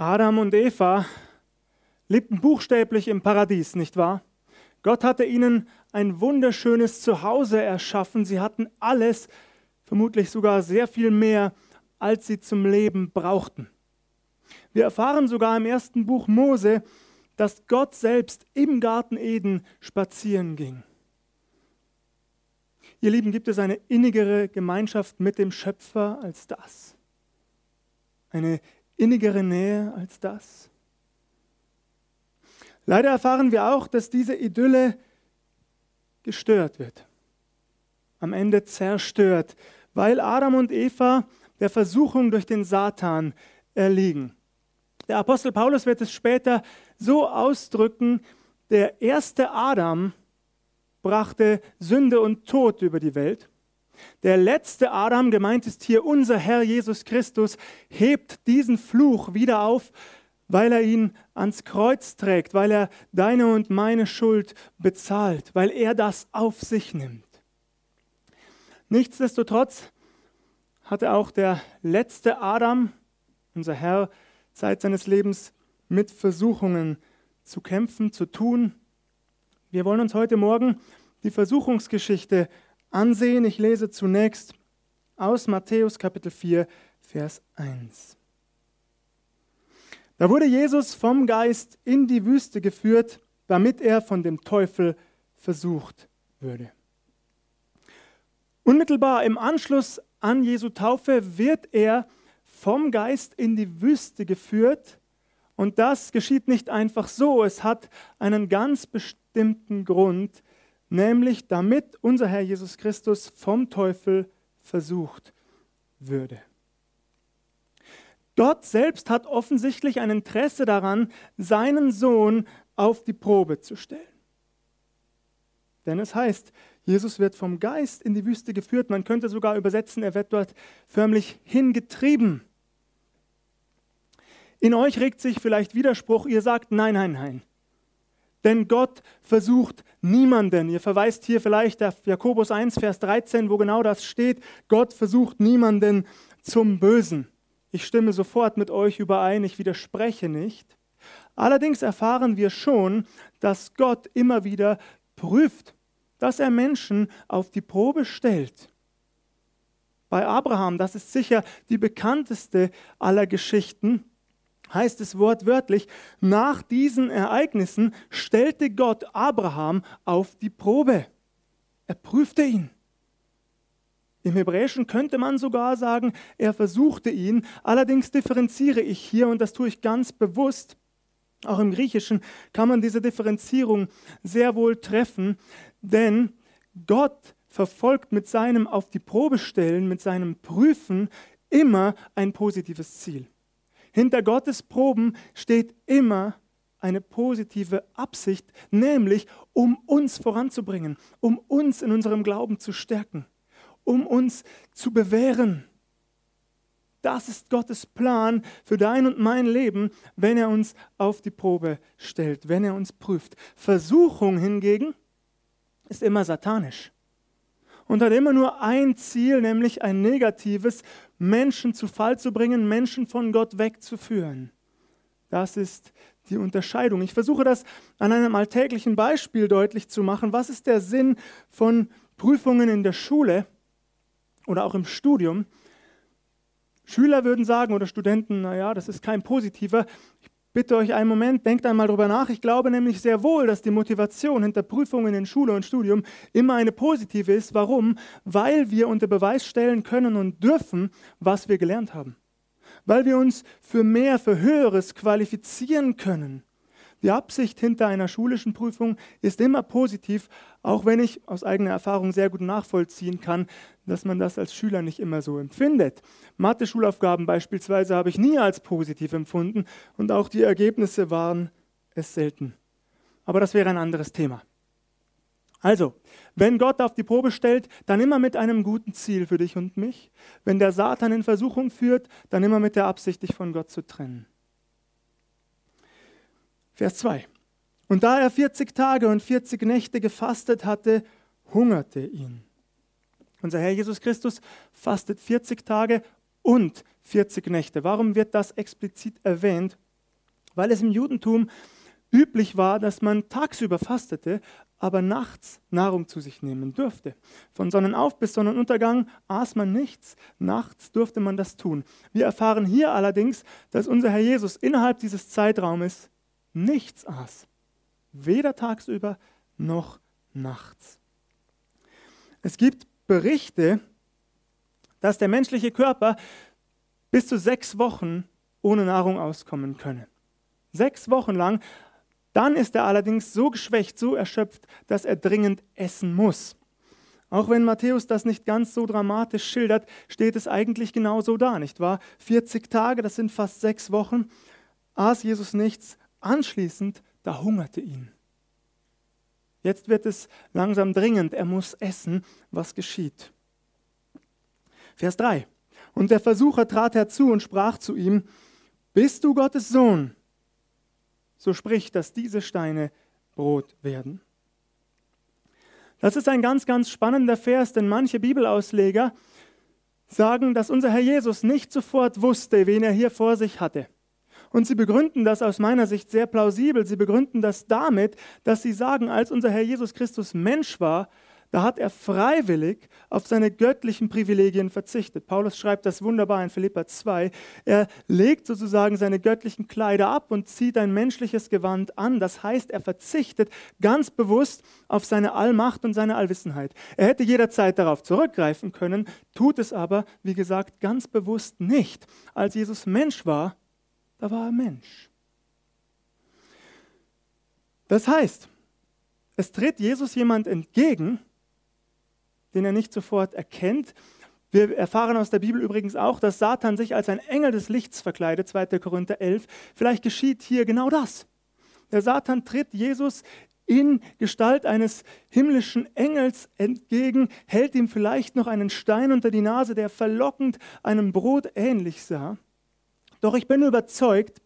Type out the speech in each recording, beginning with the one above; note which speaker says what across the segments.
Speaker 1: Adam und Eva lebten buchstäblich im Paradies, nicht wahr? Gott hatte ihnen ein wunderschönes Zuhause erschaffen. Sie hatten alles, vermutlich sogar sehr viel mehr, als sie zum Leben brauchten. Wir erfahren sogar im ersten Buch Mose, dass Gott selbst im Garten Eden spazieren ging. Ihr Lieben, gibt es eine innigere Gemeinschaft mit dem Schöpfer als das? Eine innigere Nähe als das? Leider erfahren wir auch, dass diese Idylle gestört wird, am Ende zerstört, weil Adam und Eva der Versuchung durch den Satan erliegen. Der Apostel Paulus wird es später so ausdrücken, der erste Adam brachte Sünde und Tod über die Welt. Der letzte Adam, gemeint ist hier unser Herr Jesus Christus, hebt diesen Fluch wieder auf, weil er ihn ans Kreuz trägt, weil er deine und meine Schuld bezahlt, weil er das auf sich nimmt. Nichtsdestotrotz hatte auch der letzte Adam, unser Herr, Zeit seines Lebens mit Versuchungen zu kämpfen, zu tun. Wir wollen uns heute Morgen die Versuchungsgeschichte ansehen. Ich lese zunächst aus Matthäus Kapitel 4, Vers 1. Da wurde Jesus vom Geist in die Wüste geführt, damit er von dem Teufel versucht würde. Unmittelbar im Anschluss an Jesu Taufe wird er vom Geist in die Wüste geführt. Und das geschieht nicht einfach so, es hat einen ganz bestimmten Grund, nämlich damit unser Herr Jesus Christus vom Teufel versucht würde. Gott selbst hat offensichtlich ein Interesse daran, seinen Sohn auf die Probe zu stellen. Denn es heißt, Jesus wird vom Geist in die Wüste geführt. Man könnte sogar übersetzen, er wird dort förmlich hingetrieben. In euch regt sich vielleicht Widerspruch, ihr sagt nein, nein, nein. Denn Gott versucht niemanden. Ihr verweist hier vielleicht auf Jakobus 1, Vers 13, wo genau das steht. Gott versucht niemanden zum Bösen. Ich stimme sofort mit euch überein, ich widerspreche nicht. Allerdings erfahren wir schon, dass Gott immer wieder prüft, dass er Menschen auf die Probe stellt. Bei Abraham, das ist sicher die bekannteste aller Geschichten, heißt es wortwörtlich, nach diesen Ereignissen stellte Gott Abraham auf die Probe. Er prüfte ihn. Im Hebräischen könnte man sogar sagen, er versuchte ihn. Allerdings differenziere ich hier, und das tue ich ganz bewusst, auch im Griechischen kann man diese Differenzierung sehr wohl treffen, denn Gott verfolgt mit seinem Auf die Probe stellen, mit seinem Prüfen immer ein positives Ziel. Hinter Gottes Proben steht immer eine positive Absicht, nämlich um uns voranzubringen, um uns in unserem Glauben zu stärken, um uns zu bewähren. Das ist Gottes Plan für dein und mein Leben, wenn er uns auf die Probe stellt, wenn er uns prüft. Versuchung hingegen ist immer satanisch und hat immer nur ein Ziel, nämlich ein negatives, Menschen zu Fall zu bringen, Menschen von Gott wegzuführen. Das ist die Unterscheidung. Ich versuche das an einem alltäglichen Beispiel deutlich zu machen. Was ist der Sinn von Prüfungen in der Schule oder auch im Studium? Schüler würden sagen oder Studenten, naja, das ist kein positiver. Ich bitte euch einen Moment, denkt einmal darüber nach. Ich glaube nämlich sehr wohl, dass die Motivation hinter Prüfungen in Schule und Studium immer eine positive ist. Warum? Weil wir unter Beweis stellen können und dürfen, was wir gelernt haben. Weil wir uns für mehr, für Höheres qualifizieren können. Die Absicht hinter einer schulischen Prüfung ist immer positiv, auch wenn ich aus eigener Erfahrung sehr gut nachvollziehen kann, dass man das als Schüler nicht immer so empfindet. Mathe-Schulaufgaben beispielsweise habe ich nie als positiv empfunden und auch die Ergebnisse waren es selten. Aber das wäre ein anderes Thema. Also, wenn Gott auf die Probe stellt, dann immer mit einem guten Ziel für dich und mich. Wenn der Satan in Versuchung führt, dann immer mit der Absicht, dich von Gott zu trennen. Vers 2. Und da er 40 Tage und 40 Nächte gefastet hatte, hungerte ihn. Unser Herr Jesus Christus fastet 40 Tage und 40 Nächte. Warum wird das explizit erwähnt? weil es im Judentum üblich war, dass man tagsüber fastete, aber nachts Nahrung zu sich nehmen durfte. Von Sonnenauf bis Sonnenuntergang aß man nichts, nachts durfte man das tun. Wir erfahren hier allerdings, dass unser Herr Jesus innerhalb dieses Zeitraumes nichts aß, weder tagsüber noch nachts. Es gibt Berichte, dass der menschliche Körper bis zu sechs Wochen ohne Nahrung auskommen könne. Sechs Wochen lang dann ist er allerdings so geschwächt, so erschöpft, dass er dringend essen muss. Auch wenn Matthäus das nicht ganz so dramatisch schildert, steht es eigentlich genau so da, nicht wahr? 40 Tage, das sind fast sechs Wochen, aß Jesus nichts. Anschließend, da hungerte ihn. Jetzt wird es langsam dringend, er muss essen, was geschieht. Vers 3. Und der Versucher trat herzu und sprach zu ihm, Bist du Gottes Sohn? so spricht, dass diese Steine Brot werden. Das ist ein ganz, ganz spannender Vers, denn manche Bibelausleger sagen, dass unser Herr Jesus nicht sofort wusste, wen er hier vor sich hatte. Und sie begründen das aus meiner Sicht sehr plausibel. Sie begründen das damit, dass sie sagen, als unser Herr Jesus Christus Mensch war, da hat er freiwillig auf seine göttlichen Privilegien verzichtet. Paulus schreibt das wunderbar in Philippa 2. Er legt sozusagen seine göttlichen Kleider ab und zieht ein menschliches Gewand an. Das heißt, er verzichtet ganz bewusst auf seine Allmacht und seine Allwissenheit. Er hätte jederzeit darauf zurückgreifen können, tut es aber, wie gesagt, ganz bewusst nicht. Als Jesus Mensch war, da war er Mensch. Das heißt, es tritt Jesus jemand entgegen, den er nicht sofort erkennt. Wir erfahren aus der Bibel übrigens auch, dass Satan sich als ein Engel des Lichts verkleidet, 2. Korinther 11. Vielleicht geschieht hier genau das. Der Satan tritt Jesus in Gestalt eines himmlischen Engels entgegen, hält ihm vielleicht noch einen Stein unter die Nase, der verlockend einem Brot ähnlich sah. Doch ich bin überzeugt,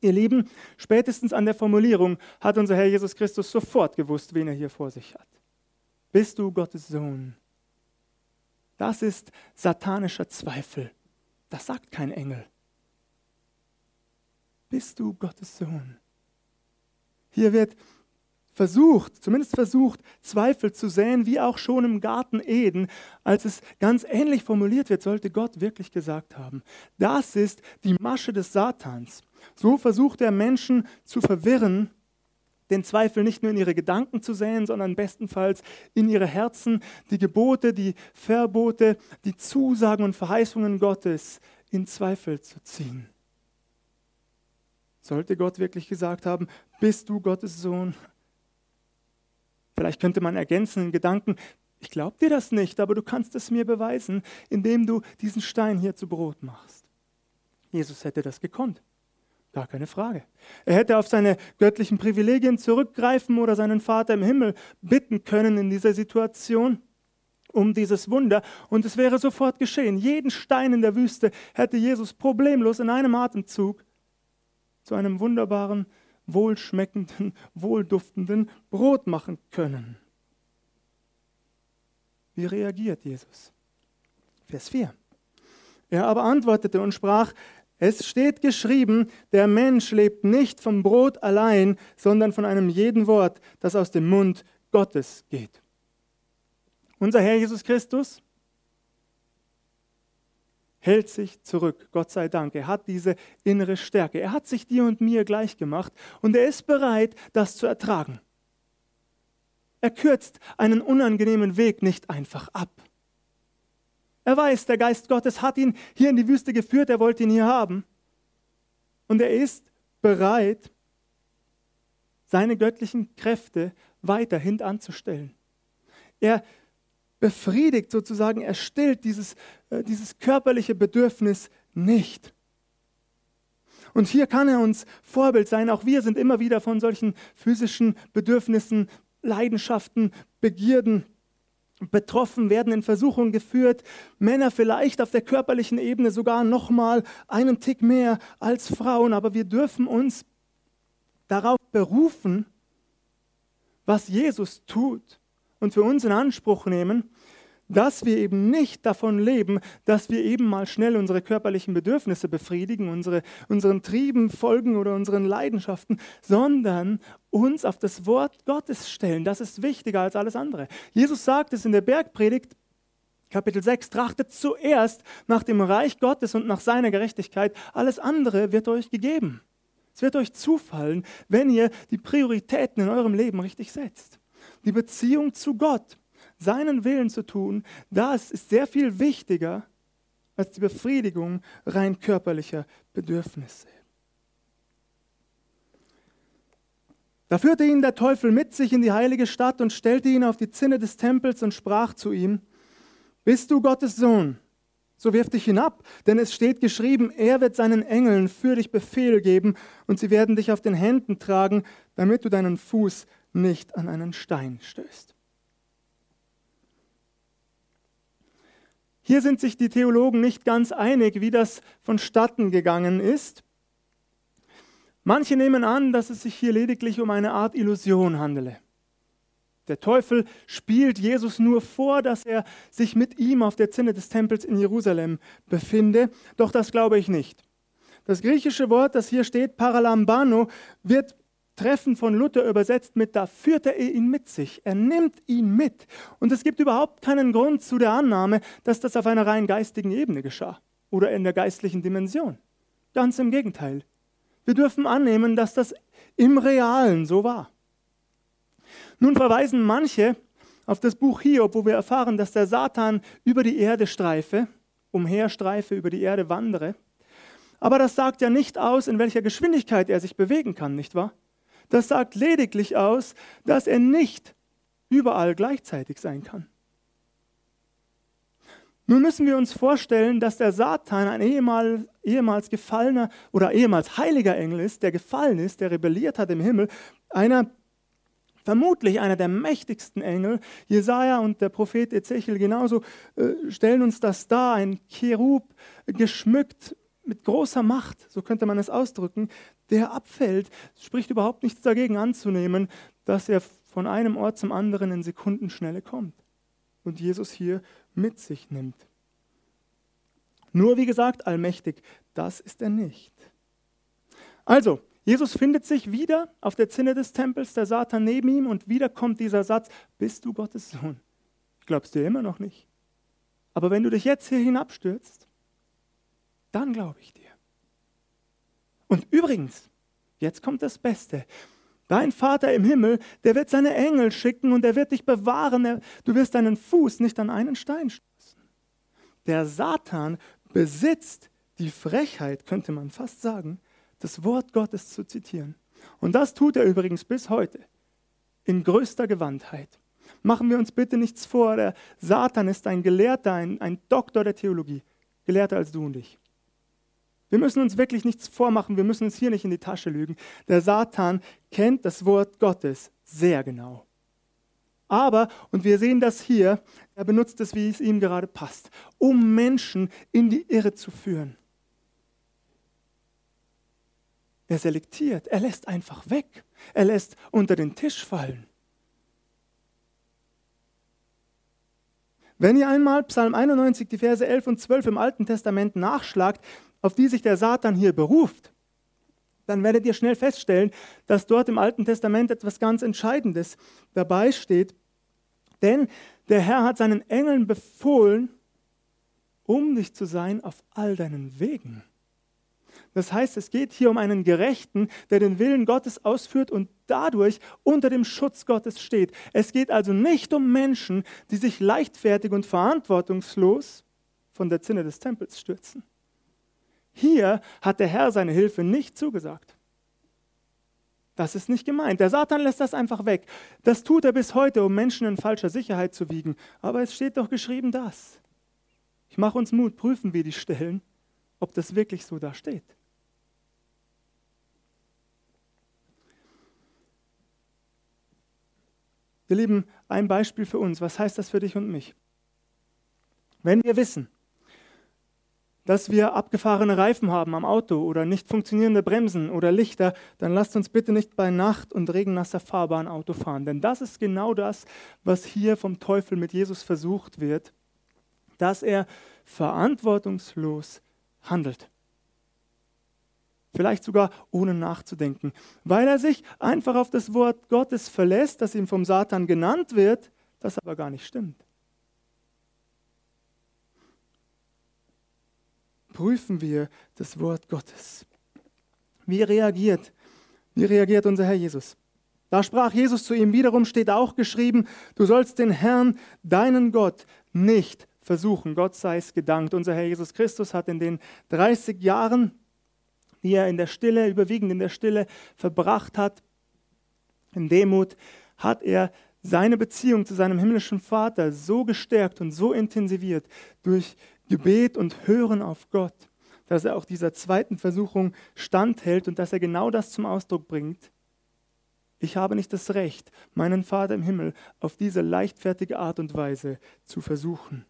Speaker 1: ihr Lieben, spätestens an der Formulierung hat unser Herr Jesus Christus sofort gewusst, wen er hier vor sich hat. Bist du Gottes Sohn? Das ist satanischer Zweifel. Das sagt kein Engel. Bist du Gottes Sohn? Hier wird versucht, zumindest versucht, Zweifel zu säen, wie auch schon im Garten Eden, als es ganz ähnlich formuliert wird, sollte Gott wirklich gesagt haben. Das ist die Masche des Satans. So versucht er Menschen zu verwirren den Zweifel nicht nur in ihre Gedanken zu säen, sondern bestenfalls in ihre Herzen die Gebote, die Verbote, die Zusagen und Verheißungen Gottes in Zweifel zu ziehen. Sollte Gott wirklich gesagt haben, bist du Gottes Sohn? Vielleicht könnte man ergänzen in Gedanken, ich glaube dir das nicht, aber du kannst es mir beweisen, indem du diesen Stein hier zu Brot machst. Jesus hätte das gekonnt. Gar keine Frage. Er hätte auf seine göttlichen Privilegien zurückgreifen oder seinen Vater im Himmel bitten können in dieser Situation um dieses Wunder und es wäre sofort geschehen. Jeden Stein in der Wüste hätte Jesus problemlos in einem Atemzug zu einem wunderbaren, wohlschmeckenden, wohlduftenden Brot machen können. Wie reagiert Jesus? Vers 4. Er aber antwortete und sprach, es steht geschrieben, der Mensch lebt nicht vom Brot allein, sondern von einem jeden Wort, das aus dem Mund Gottes geht. Unser Herr Jesus Christus hält sich zurück, Gott sei Dank. Er hat diese innere Stärke. Er hat sich dir und mir gleich gemacht und er ist bereit, das zu ertragen. Er kürzt einen unangenehmen Weg nicht einfach ab. Er weiß, der Geist Gottes hat ihn hier in die Wüste geführt, er wollte ihn hier haben. Und er ist bereit, seine göttlichen Kräfte weiter hintanzustellen. Er befriedigt sozusagen, er stillt dieses, äh, dieses körperliche Bedürfnis nicht. Und hier kann er uns Vorbild sein. Auch wir sind immer wieder von solchen physischen Bedürfnissen, Leidenschaften, Begierden betroffen, werden in Versuchung geführt. Männer vielleicht auf der körperlichen Ebene sogar noch mal einen Tick mehr als Frauen, aber wir dürfen uns darauf berufen, was Jesus tut und für uns in Anspruch nehmen, dass wir eben nicht davon leben, dass wir eben mal schnell unsere körperlichen Bedürfnisse befriedigen, unsere, unseren Trieben folgen oder unseren Leidenschaften, sondern uns auf das Wort Gottes stellen. Das ist wichtiger als alles andere. Jesus sagt es in der Bergpredigt, Kapitel 6, trachtet zuerst nach dem Reich Gottes und nach seiner Gerechtigkeit. Alles andere wird euch gegeben. Es wird euch zufallen, wenn ihr die Prioritäten in eurem Leben richtig setzt. Die Beziehung zu Gott, seinen Willen zu tun, das ist sehr viel wichtiger als die Befriedigung rein körperlicher Bedürfnisse. Da führte ihn der Teufel mit sich in die heilige Stadt und stellte ihn auf die Zinne des Tempels und sprach zu ihm, bist du Gottes Sohn? So wirf dich hinab, denn es steht geschrieben, er wird seinen Engeln für dich Befehl geben und sie werden dich auf den Händen tragen, damit du deinen Fuß nicht an einen Stein stößt. Hier sind sich die Theologen nicht ganz einig, wie das vonstatten gegangen ist. Manche nehmen an, dass es sich hier lediglich um eine Art Illusion handele. Der Teufel spielt Jesus nur vor, dass er sich mit ihm auf der Zinne des Tempels in Jerusalem befinde. Doch das glaube ich nicht. Das griechische Wort, das hier steht, Paralambano, wird treffend von Luther übersetzt mit, da führt er ihn mit sich. Er nimmt ihn mit. Und es gibt überhaupt keinen Grund zu der Annahme, dass das auf einer rein geistigen Ebene geschah oder in der geistlichen Dimension. Ganz im Gegenteil. Wir dürfen annehmen, dass das im Realen so war. Nun verweisen manche auf das Buch Hiob, wo wir erfahren, dass der Satan über die Erde streife, umherstreife, über die Erde wandere. Aber das sagt ja nicht aus, in welcher Geschwindigkeit er sich bewegen kann, nicht wahr? Das sagt lediglich aus, dass er nicht überall gleichzeitig sein kann. Nun müssen wir uns vorstellen, dass der Satan ein ehemals, ehemals gefallener oder ehemals heiliger Engel ist, der gefallen ist, der rebelliert hat im Himmel, einer Vermutlich einer der mächtigsten Engel. Jesaja und der Prophet Ezechiel genauso äh, stellen uns das dar. Ein Cherub geschmückt mit großer Macht, so könnte man es ausdrücken, der abfällt. Spricht überhaupt nichts dagegen anzunehmen, dass er von einem Ort zum anderen in Sekundenschnelle kommt und Jesus hier mit sich nimmt. Nur wie gesagt, allmächtig, das ist er nicht. Also, Jesus findet sich wieder auf der Zinne des Tempels, der Satan neben ihm und wieder kommt dieser Satz, bist du Gottes Sohn? Glaubst du immer noch nicht. Aber wenn du dich jetzt hier hinabstürzt, dann glaube ich dir. Und übrigens, jetzt kommt das Beste. Dein Vater im Himmel, der wird seine Engel schicken und er wird dich bewahren. Du wirst deinen Fuß nicht an einen Stein stoßen. Der Satan besitzt die Frechheit, könnte man fast sagen, das Wort Gottes zu zitieren. Und das tut er übrigens bis heute in größter Gewandtheit. Machen wir uns bitte nichts vor, der Satan ist ein Gelehrter, ein, ein Doktor der Theologie, gelehrter als du und ich. Wir müssen uns wirklich nichts vormachen, wir müssen uns hier nicht in die Tasche lügen. Der Satan kennt das Wort Gottes sehr genau. Aber, und wir sehen das hier, er benutzt es, wie es ihm gerade passt, um Menschen in die Irre zu führen. Er selektiert, er lässt einfach weg, er lässt unter den Tisch fallen. Wenn ihr einmal Psalm 91, die Verse 11 und 12 im Alten Testament nachschlagt, auf die sich der Satan hier beruft, dann werdet ihr schnell feststellen, dass dort im Alten Testament etwas ganz Entscheidendes dabei steht. Denn der Herr hat seinen Engeln befohlen, um dich zu sein auf all deinen Wegen. Das heißt, es geht hier um einen Gerechten, der den Willen Gottes ausführt und dadurch unter dem Schutz Gottes steht. Es geht also nicht um Menschen, die sich leichtfertig und verantwortungslos von der Zinne des Tempels stürzen. Hier hat der Herr seine Hilfe nicht zugesagt. Das ist nicht gemeint. Der Satan lässt das einfach weg. Das tut er bis heute, um Menschen in falscher Sicherheit zu wiegen. Aber es steht doch geschrieben das. Ich mache uns Mut, prüfen wir die Stellen, ob das wirklich so da steht. Ihr Lieben, ein Beispiel für uns. Was heißt das für dich und mich? Wenn wir wissen, dass wir abgefahrene Reifen haben am Auto oder nicht funktionierende Bremsen oder Lichter, dann lasst uns bitte nicht bei Nacht und regennasser Fahrbahn Auto fahren. Denn das ist genau das, was hier vom Teufel mit Jesus versucht wird dass er verantwortungslos handelt. Vielleicht sogar ohne nachzudenken, weil er sich einfach auf das Wort Gottes verlässt, das ihm vom Satan genannt wird, das aber gar nicht stimmt. Prüfen wir das Wort Gottes. Wie reagiert, wie reagiert unser Herr Jesus? Da sprach Jesus zu ihm, wiederum steht auch geschrieben, du sollst den Herrn, deinen Gott, nicht versuchen. Gott sei es gedankt. Unser Herr Jesus Christus hat in den 30 Jahren, die er in der Stille, überwiegend in der Stille verbracht hat, in Demut, hat er seine Beziehung zu seinem himmlischen Vater so gestärkt und so intensiviert durch Gebet und Hören auf Gott, dass er auch dieser zweiten Versuchung standhält und dass er genau das zum Ausdruck bringt. Ich habe nicht das Recht, meinen Vater im Himmel auf diese leichtfertige Art und Weise zu versuchen.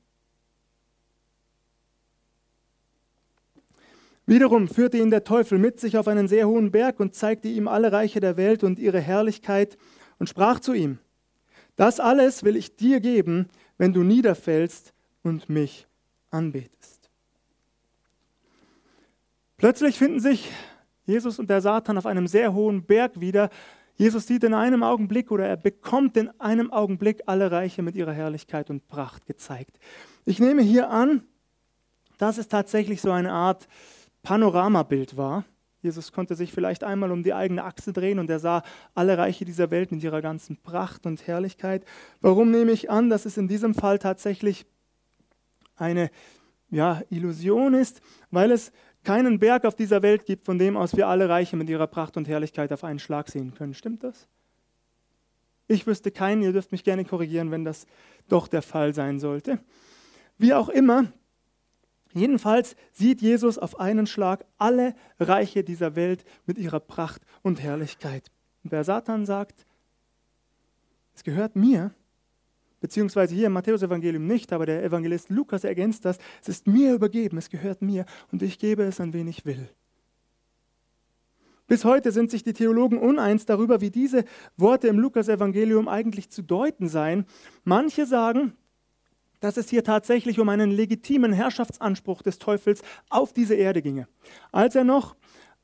Speaker 1: Wiederum führte ihn der Teufel mit sich auf einen sehr hohen Berg und zeigte ihm alle Reiche der Welt und ihre Herrlichkeit und sprach zu ihm, das alles will ich dir geben, wenn du niederfällst und mich anbetest. Plötzlich finden sich Jesus und der Satan auf einem sehr hohen Berg wieder. Jesus sieht in einem Augenblick oder er bekommt in einem Augenblick alle Reiche mit ihrer Herrlichkeit und Pracht gezeigt. Ich nehme hier an, dass es tatsächlich so eine Art Panoramabild war. Jesus konnte sich vielleicht einmal um die eigene Achse drehen und er sah alle Reiche dieser Welt mit ihrer ganzen Pracht und Herrlichkeit. Warum nehme ich an, dass es in diesem Fall tatsächlich eine ja, Illusion ist, weil es keinen Berg auf dieser Welt gibt, von dem aus wir alle Reiche mit ihrer Pracht und Herrlichkeit auf einen Schlag sehen können. Stimmt das? Ich wüsste keinen, ihr dürft mich gerne korrigieren, wenn das doch der Fall sein sollte. Wie auch immer, jedenfalls sieht Jesus auf einen Schlag alle Reiche dieser Welt mit ihrer Pracht und Herrlichkeit. Und wer Satan sagt, es gehört mir, beziehungsweise hier im Matthäus-Evangelium nicht, aber der Evangelist Lukas ergänzt das, es ist mir übergeben, es gehört mir und ich gebe es an wen ich will. Bis heute sind sich die Theologen uneins darüber, wie diese Worte im Lukas-Evangelium eigentlich zu deuten seien. Manche sagen, dass es hier tatsächlich um einen legitimen Herrschaftsanspruch des Teufels auf diese Erde ginge. Als er noch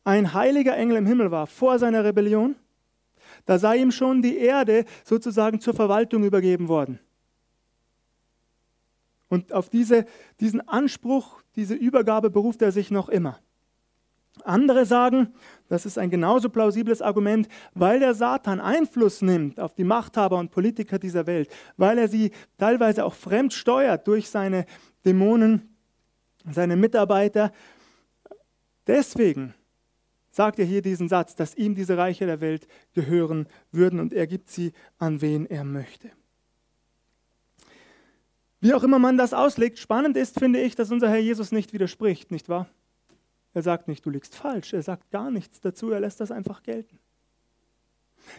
Speaker 1: ein heiliger Engel im Himmel war, vor seiner Rebellion, da sei ihm schon die Erde sozusagen zur Verwaltung übergeben worden. Und auf diese, diesen Anspruch, diese Übergabe beruft er sich noch immer. Andere sagen, das ist ein genauso plausibles Argument, weil der Satan Einfluss nimmt auf die Machthaber und Politiker dieser Welt, weil er sie teilweise auch fremd steuert durch seine Dämonen, seine Mitarbeiter. Deswegen sagt er hier diesen Satz, dass ihm diese Reiche der Welt gehören würden und er gibt sie an wen er möchte. Wie auch immer man das auslegt, spannend ist, finde ich, dass unser Herr Jesus nicht widerspricht, nicht wahr? Er sagt nicht, du liegst falsch, er sagt gar nichts dazu, er lässt das einfach gelten.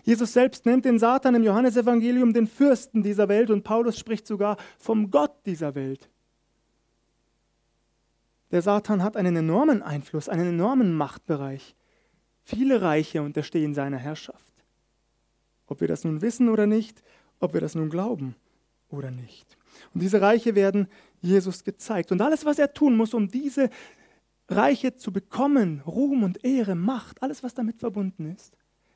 Speaker 1: Jesus selbst nennt den Satan im Johannesevangelium den Fürsten dieser Welt und Paulus spricht sogar vom Gott dieser Welt. Der Satan hat einen enormen Einfluss, einen enormen Machtbereich. Viele Reiche unterstehen seiner Herrschaft. Ob wir das nun wissen oder nicht, ob wir das nun glauben oder nicht. Und diese Reiche werden Jesus gezeigt. Und alles, was er tun muss, um diese Reiche zu bekommen, Ruhm und Ehre, Macht, alles, was damit verbunden ist,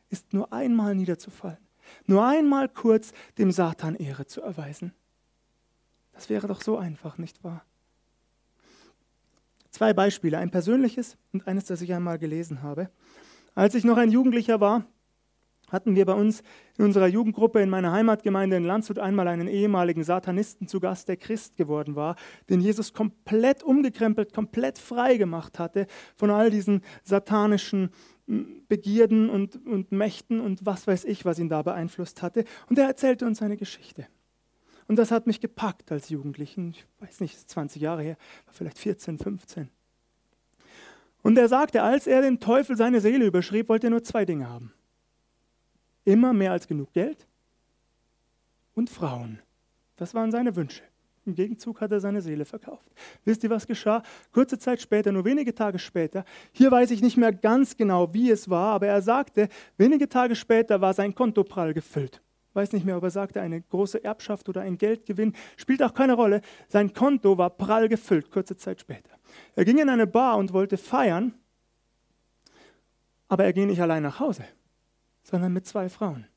Speaker 1: ist nur einmal niederzufallen. Nur einmal kurz dem Satan Ehre zu erweisen. Das wäre doch so einfach, nicht wahr? Zwei Beispiele, ein persönliches und eines, das ich einmal gelesen habe. Als ich noch ein Jugendlicher war, hatten wir bei uns in unserer Jugendgruppe in meiner Heimatgemeinde in Landshut einmal einen ehemaligen Satanisten zu Gast, der Christ geworden war, den Jesus komplett umgekrempelt, komplett frei gemacht hatte von all diesen satanischen hm, Begierden und, und Mächten und was weiß ich, was ihn da beeinflusst hatte. Und er erzählte uns seine Geschichte. Und das hat mich gepackt als Jugendlichen. Ich weiß nicht, ist 20 Jahre her, war vielleicht 14, 15. Und er sagte, als er dem Teufel seine Seele überschrieb, wollte er nur zwei Dinge haben immer mehr als genug Geld und Frauen. Das waren seine Wünsche. Im Gegenzug hat er seine Seele verkauft. Wisst ihr, was geschah? Kurze Zeit später, nur wenige Tage später, hier weiß ich nicht mehr ganz genau, wie es war, aber er sagte, wenige Tage später war sein Konto prall gefüllt. weiß nicht mehr, ob er sagte, eine große Erbschaft oder ein Geldgewinn, spielt auch keine Rolle. Sein Konto war prall gefüllt, kurze Zeit später. Er ging in eine Bar und wollte feiern, aber er ging nicht allein nach Hause, sondern mit zwei Frauen.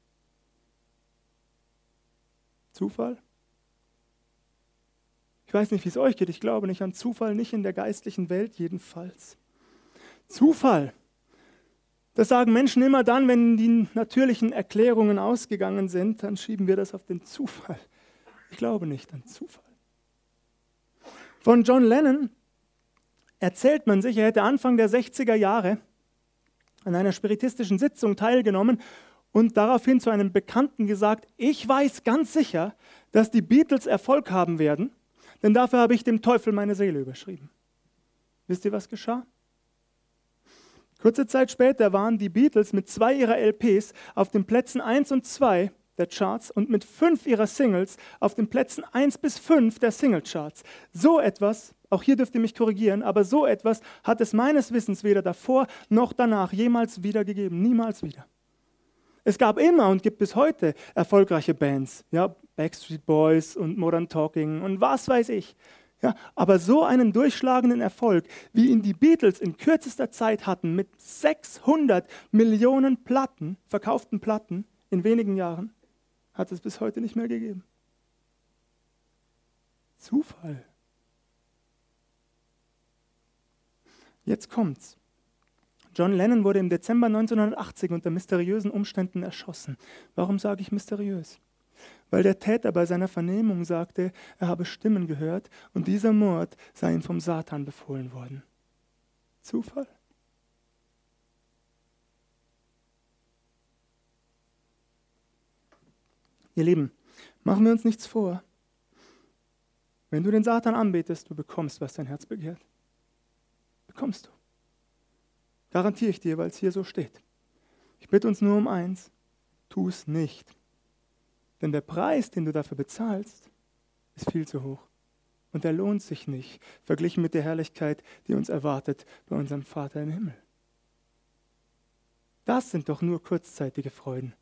Speaker 1: Zufall? Ich weiß nicht, wie es euch geht. Ich glaube nicht an Zufall, nicht in der geistlichen Welt jedenfalls. Zufall. Das sagen Menschen immer dann, wenn die natürlichen Erklärungen ausgegangen sind, dann schieben wir das auf den Zufall. Ich glaube nicht an Zufall. Von John Lennon erzählt man sich, er hätte Anfang der 60er Jahre an einer spiritistischen Sitzung teilgenommen und daraufhin zu einem Bekannten gesagt, ich weiß ganz sicher, dass die Beatles Erfolg haben werden, denn dafür habe ich dem Teufel meine Seele überschrieben. Wisst ihr, was geschah? Kurze Zeit später waren die Beatles mit zwei ihrer LPs auf den Plätzen 1 und 2 der Charts und mit fünf ihrer Singles auf den Plätzen 1 bis 5 der Singlecharts. So etwas, auch hier dürft ihr mich korrigieren, aber so etwas hat es meines Wissens weder davor noch danach jemals wieder gegeben. Niemals wieder. Es gab immer und gibt bis heute erfolgreiche Bands, ja, Backstreet Boys und Modern Talking und was weiß ich. Ja, aber so einen durchschlagenden Erfolg, wie ihn die Beatles in kürzester Zeit hatten, mit 600 Millionen Platten, verkauften Platten in wenigen Jahren, hat es bis heute nicht mehr gegeben. Zufall. Jetzt kommt's. John Lennon wurde im Dezember 1980 unter mysteriösen Umständen erschossen. Warum sage ich mysteriös? Weil der Täter bei seiner Vernehmung sagte, er habe Stimmen gehört und dieser Mord sei ihm vom Satan befohlen worden. Zufall? Ihr Lieben, machen wir uns nichts vor. Wenn du den Satan anbetest, du bekommst, was dein Herz begehrt. Bekommst du. Garantiere ich dir, weil es hier so steht. Ich bitte uns nur um eins, tu es nicht. Denn der Preis, den du dafür bezahlst, ist viel zu hoch. Und er lohnt sich nicht, verglichen mit der Herrlichkeit, die uns erwartet bei unserem Vater im Himmel. Das sind doch nur kurzzeitige Freuden.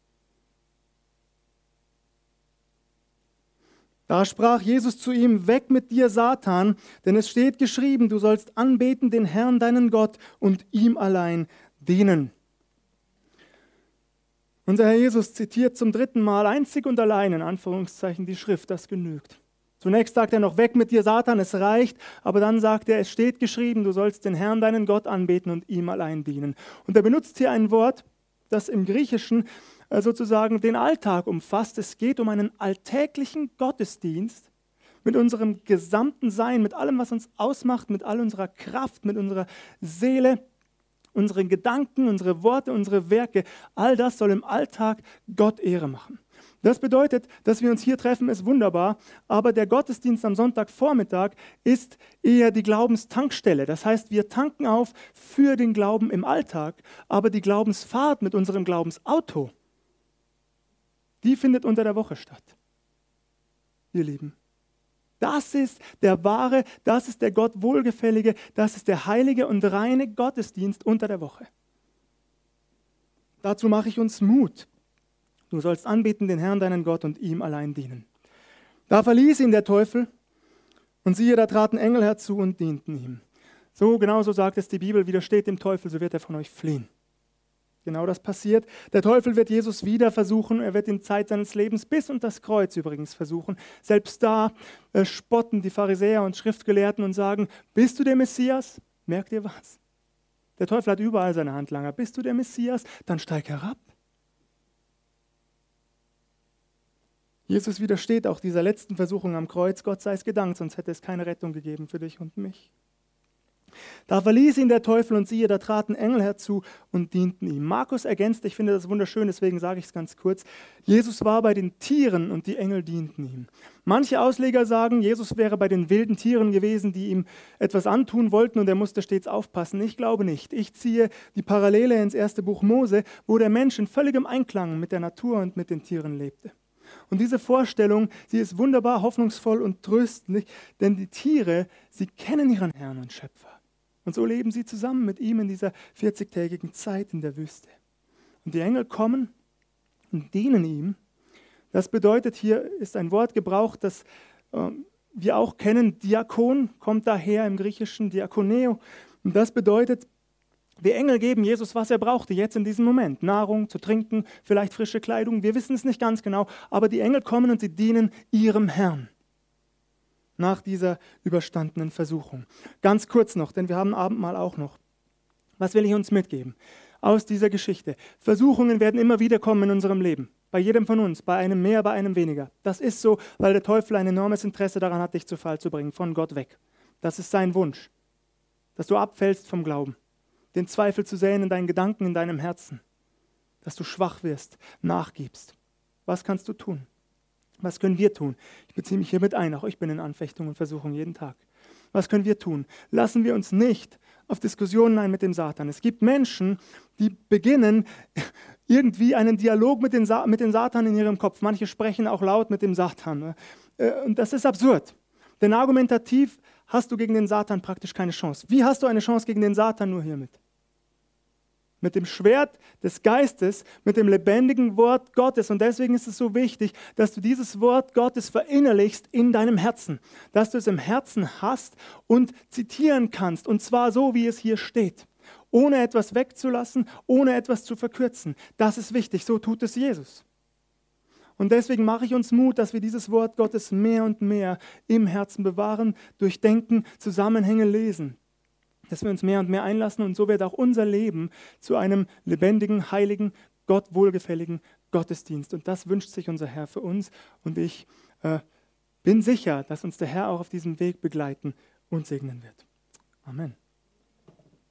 Speaker 1: Da sprach Jesus zu ihm, weg mit dir, Satan, denn es steht geschrieben, du sollst anbeten den Herrn, deinen Gott, und ihm allein dienen. Unser Herr Jesus zitiert zum dritten Mal einzig und allein in Anführungszeichen die Schrift, das genügt. Zunächst sagt er noch, weg mit dir, Satan, es reicht, aber dann sagt er, es steht geschrieben, du sollst den Herrn, deinen Gott, anbeten und ihm allein dienen. Und er benutzt hier ein Wort, das im Griechischen sozusagen den Alltag umfasst. Es geht um einen alltäglichen Gottesdienst mit unserem gesamten Sein, mit allem, was uns ausmacht, mit all unserer Kraft, mit unserer Seele, unseren Gedanken, unsere Worte, unsere Werke. All das soll im Alltag Gott Ehre machen. Das bedeutet, dass wir uns hier treffen, ist wunderbar, aber der Gottesdienst am Sonntagvormittag ist eher die Glaubenstankstelle. Das heißt, wir tanken auf für den Glauben im Alltag, aber die Glaubensfahrt mit unserem Glaubensauto, die findet unter der Woche statt. Ihr Lieben. Das ist der wahre, das ist der Gott wohlgefällige, das ist der heilige und reine Gottesdienst unter der Woche. Dazu mache ich uns Mut. Du sollst anbeten den Herrn, deinen Gott, und ihm allein dienen. Da verließ ihn der Teufel, und siehe, da traten Engel herzu und dienten ihm. So genauso sagt es die Bibel, widersteht dem Teufel, so wird er von euch fliehen. Genau das passiert. Der Teufel wird Jesus wieder versuchen. Er wird in Zeit seines Lebens bis und das Kreuz übrigens versuchen. Selbst da äh, spotten die Pharisäer und Schriftgelehrten und sagen, bist du der Messias? Merkt ihr was? Der Teufel hat überall seine Handlanger. Bist du der Messias? Dann steig herab. Jesus widersteht auch dieser letzten Versuchung am Kreuz. Gott sei es gedankt, sonst hätte es keine Rettung gegeben für dich und mich. Da verließ ihn der Teufel und siehe, da traten Engel herzu und dienten ihm. Markus ergänzt, ich finde das wunderschön, deswegen sage ich es ganz kurz. Jesus war bei den Tieren und die Engel dienten ihm. Manche Ausleger sagen, Jesus wäre bei den wilden Tieren gewesen, die ihm etwas antun wollten und er musste stets aufpassen. Ich glaube nicht. Ich ziehe die Parallele ins erste Buch Mose, wo der Mensch in völligem Einklang mit der Natur und mit den Tieren lebte. Und diese Vorstellung, sie ist wunderbar hoffnungsvoll und tröstlich, denn die Tiere, sie kennen ihren Herrn und Schöpfer. Und so leben sie zusammen mit ihm in dieser 40-tägigen Zeit in der Wüste. Und die Engel kommen und dienen ihm. Das bedeutet, hier ist ein Wort gebraucht, das äh, wir auch kennen. Diakon kommt daher im Griechischen, Diakoneo. Und das bedeutet, die Engel geben Jesus, was er brauchte, jetzt in diesem Moment. Nahrung, zu trinken, vielleicht frische Kleidung. Wir wissen es nicht ganz genau, aber die Engel kommen und sie dienen ihrem Herrn nach dieser überstandenen Versuchung. Ganz kurz noch, denn wir haben Abendmahl auch noch. Was will ich uns mitgeben aus dieser Geschichte? Versuchungen werden immer wieder kommen in unserem Leben. Bei jedem von uns, bei einem mehr, bei einem weniger. Das ist so, weil der Teufel ein enormes Interesse daran hat, dich zu Fall zu bringen, von Gott weg. Das ist sein Wunsch, dass du abfällst vom Glauben, den Zweifel zu säen in deinen Gedanken, in deinem Herzen, dass du schwach wirst, nachgibst. Was kannst du tun? Was können wir tun? Ich beziehe mich hiermit ein, auch ich bin in Anfechtung und Versuchung jeden Tag. Was können wir tun? Lassen wir uns nicht auf Diskussionen ein mit dem Satan. Es gibt Menschen, die beginnen irgendwie einen Dialog mit dem, Sa mit dem Satan in ihrem Kopf. Manche sprechen auch laut mit dem Satan. Äh, und das ist absurd. Denn argumentativ hast du gegen den Satan praktisch keine Chance. Wie hast du eine Chance gegen den Satan nur hiermit? Mit dem Schwert des Geistes, mit dem lebendigen Wort Gottes. Und deswegen ist es so wichtig, dass du dieses Wort Gottes verinnerlichst in deinem Herzen, dass du es im Herzen hast und zitieren kannst, und zwar so, wie es hier steht, ohne etwas wegzulassen, ohne etwas zu verkürzen. Das ist wichtig, so tut es Jesus. Und deswegen mache ich uns Mut, dass wir dieses Wort Gottes mehr und mehr im Herzen bewahren, durchdenken, Zusammenhänge lesen dass wir uns mehr und mehr einlassen und so wird auch unser Leben zu einem lebendigen, heiligen, Gott wohlgefälligen Gottesdienst. Und das wünscht sich unser Herr für uns und ich äh, bin sicher, dass uns der Herr auch auf diesem Weg begleiten und segnen wird. Amen.